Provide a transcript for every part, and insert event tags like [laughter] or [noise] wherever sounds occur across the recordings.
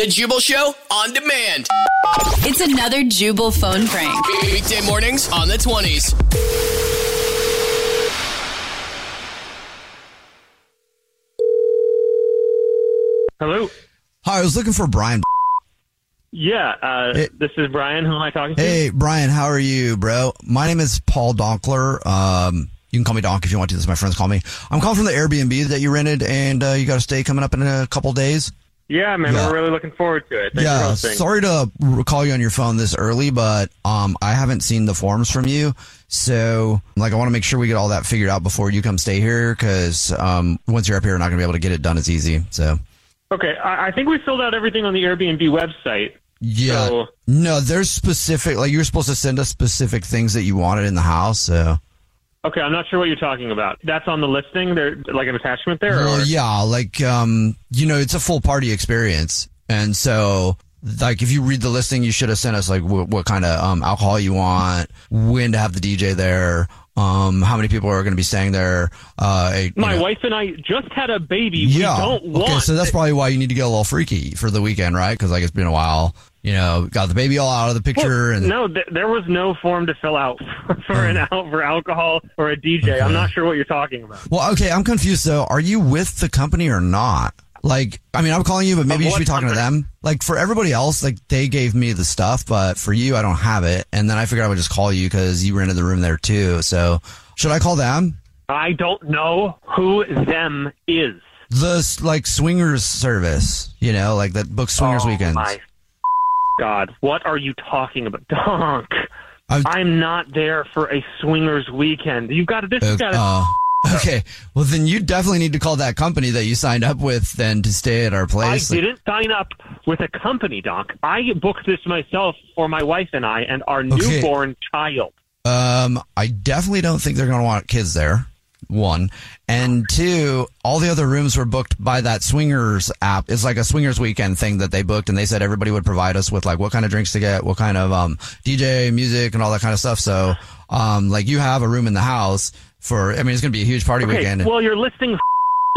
The Jubal Show on demand. It's another Jubal phone prank. Weekday mornings on the 20s. Hello. Hi, I was looking for Brian. Yeah, uh, Hey. this is Brian. Who am I talking to? Hey, Brian, how are you, bro? My name is Paul Donkler. Um, you can call me Donk if you want to. This is my friends call me. I'm calling from the Airbnb that you rented, and uh, you got a stay coming up in a couple days. Yeah, man, Yeah. we're really looking forward to it. Thanks yeah, sorry to call you on your phone this early, but um, I haven't seen the forms from you, so like I want to make sure we get all that figured out before you come stay here, because um, once you're up here, we're not gonna be able to get it done as easy. So Okay, I, I think we filled out everything on the Airbnb website. yeah, So- no, there's specific like you're supposed to send us specific things that you wanted in the house, so. Okay, I'm not sure what you're talking about. That's on the listing. There, like an attachment there. Well, or? yeah, like um, you know, it's a full party experience, and so like if you read the listing, you should have sent us like what, what kind of um alcohol you want, when to have the DJ there, um, how many people are going to be staying there. Uh, a- My know- wife and I just had a baby. Yeah. We don't want. okay, so that's probably why you need to get a little freaky for the weekend, right? Because like it's been a while. You know, got the baby all out of the picture, and no, th- there was no form to fill out [laughs] for an hmm. out for alcohol or a DJ. I'm not sure what you're talking about. well, okay, I'm confused. though. are you with the company or not? Like, I mean, I'm calling you, but maybe you should be talking to them. Like, for everybody else, like, they gave me the stuff, but for you, I don't have it. And then I figured I would just call you because you rented the room there too. So, should I call them? I don't know who them is. The, like, swingers service, you know, like that book swingers oh, weekends. My God, what are you talking about, [laughs] Donk? I'm- I'm not there for a swingers weekend. You've got to this. has got to Uh, [laughs] okay. Well, then you definitely need to call that company that you signed up with then to stay at our place. I didn't sign up with a company, Doc. I booked this myself for my wife and I and our Okay. newborn child. Um, I definitely don't think they're going to want kids there. One and two, all the other rooms were booked by that swingers app. It's like a swingers weekend thing that they booked, and they said everybody would provide us with like what kind of drinks to get, what kind of um DJ music, and all that kind of stuff. So, um, like you have a room in the house for. I mean, it's going to be a huge party Okay, weekend. well, you're listing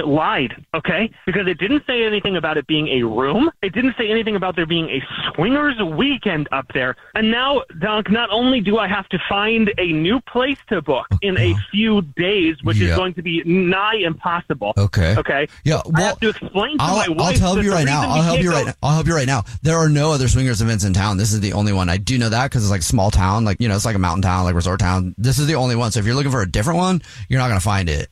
lied, okay? Because it didn't say anything about it being a room. It didn't say anything about there being a swingers weekend up there. And now, Doc, not only do I have to find a new place to book in a few days, which Yeah. is going to be nigh impossible. Okay. Okay. Yeah, I well, have to explain to I'll, my wife. I'll help you right now. I'll help you go- right. I'll help you right now. There are no other swingers events in town. This is the only one. I do know that because it's like small town, like you know, it's like a mountain town, like resort town. This is the only one. So if you're looking for a different one, you're not gonna find it.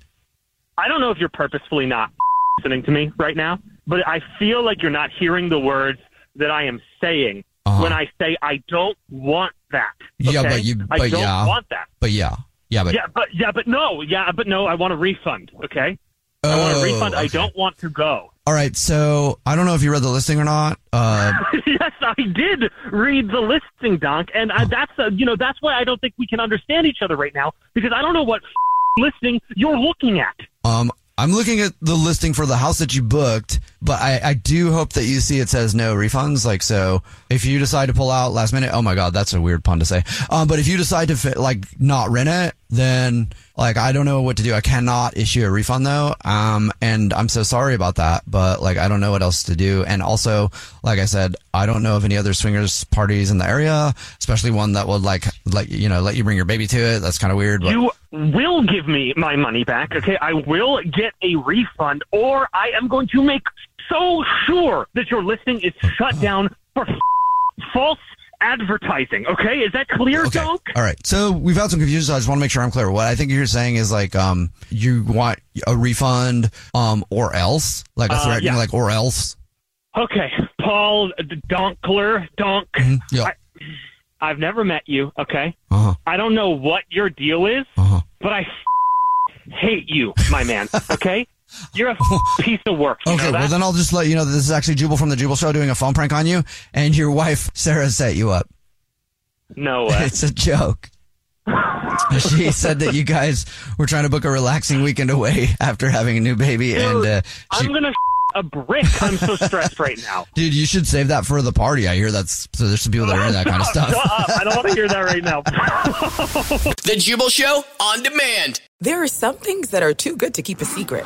I don't know if you're purposefully not [laughs] listening to me right now, but I feel like you're not hearing the words that I am saying Uh-huh. when I say I don't want that. Yeah, but you- I but don't yeah. want that. But yeah, yeah, but yeah, but yeah, but no, yeah, but no. I want a refund. Okay, I want a Oh, refund. I don't want to go. all right. So I don't know if you read the listing or not. Uh, [laughs] yes, I did read the listing, Donk, and I, that's uh, you know that's why I don't think we can understand each other right now because I don't know what [laughs] listing you're looking at. Um, I'm looking at the listing for the house that you booked, but I, I do hope that you see it says no refunds. Like, so if you decide to pull out last minute, oh my God, that's a weird pun to say. Um, but if you decide to fit, like not rent it, then like I don't know what to do. I cannot issue a refund though. Um, and I'm so sorry about that, but like I don't know what else to do. And also, like I said, I don't know of any other swingers parties in the area, especially one that would like like you know let you bring your baby to it. That's kind of weird. But You will give me my money back, okay? I will get a refund, or I am going to make so sure that your listing is shut down for false advertising, okay? Is that clear, Okay. Donk? All right. So we've had some confusion. So I just want to make sure I'm clear. What I think you're saying is like, um, you want a refund, um, or else, like a Uh, threat, you know, yeah. like or else. Okay, Paul Donkler, Donk. Yeah. I, I've never met you, okay? Uh-huh. I don't know what your deal is, Uh-huh. but I f- hate you, my man, okay? [laughs] You're a [laughs] piece of work. You Okay. know Well, then I'll just let you know that this is actually Jubal from the Jubal Show doing a phone prank on you, and your wife Sarah set you up. no [laughs] way. It's a joke. [laughs] she said that you guys were trying to book a relaxing weekend away after having a new baby, and uh, she, I'm gonna a brick. I'm so stressed right now. dude, you should save that for the party. I hear that's so. There's some people that are into that kind of Shut stuff. up. I don't want to hear that right now. The Jubal Show on demand. There are some things that are too good to keep a secret.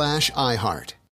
slash iHeart.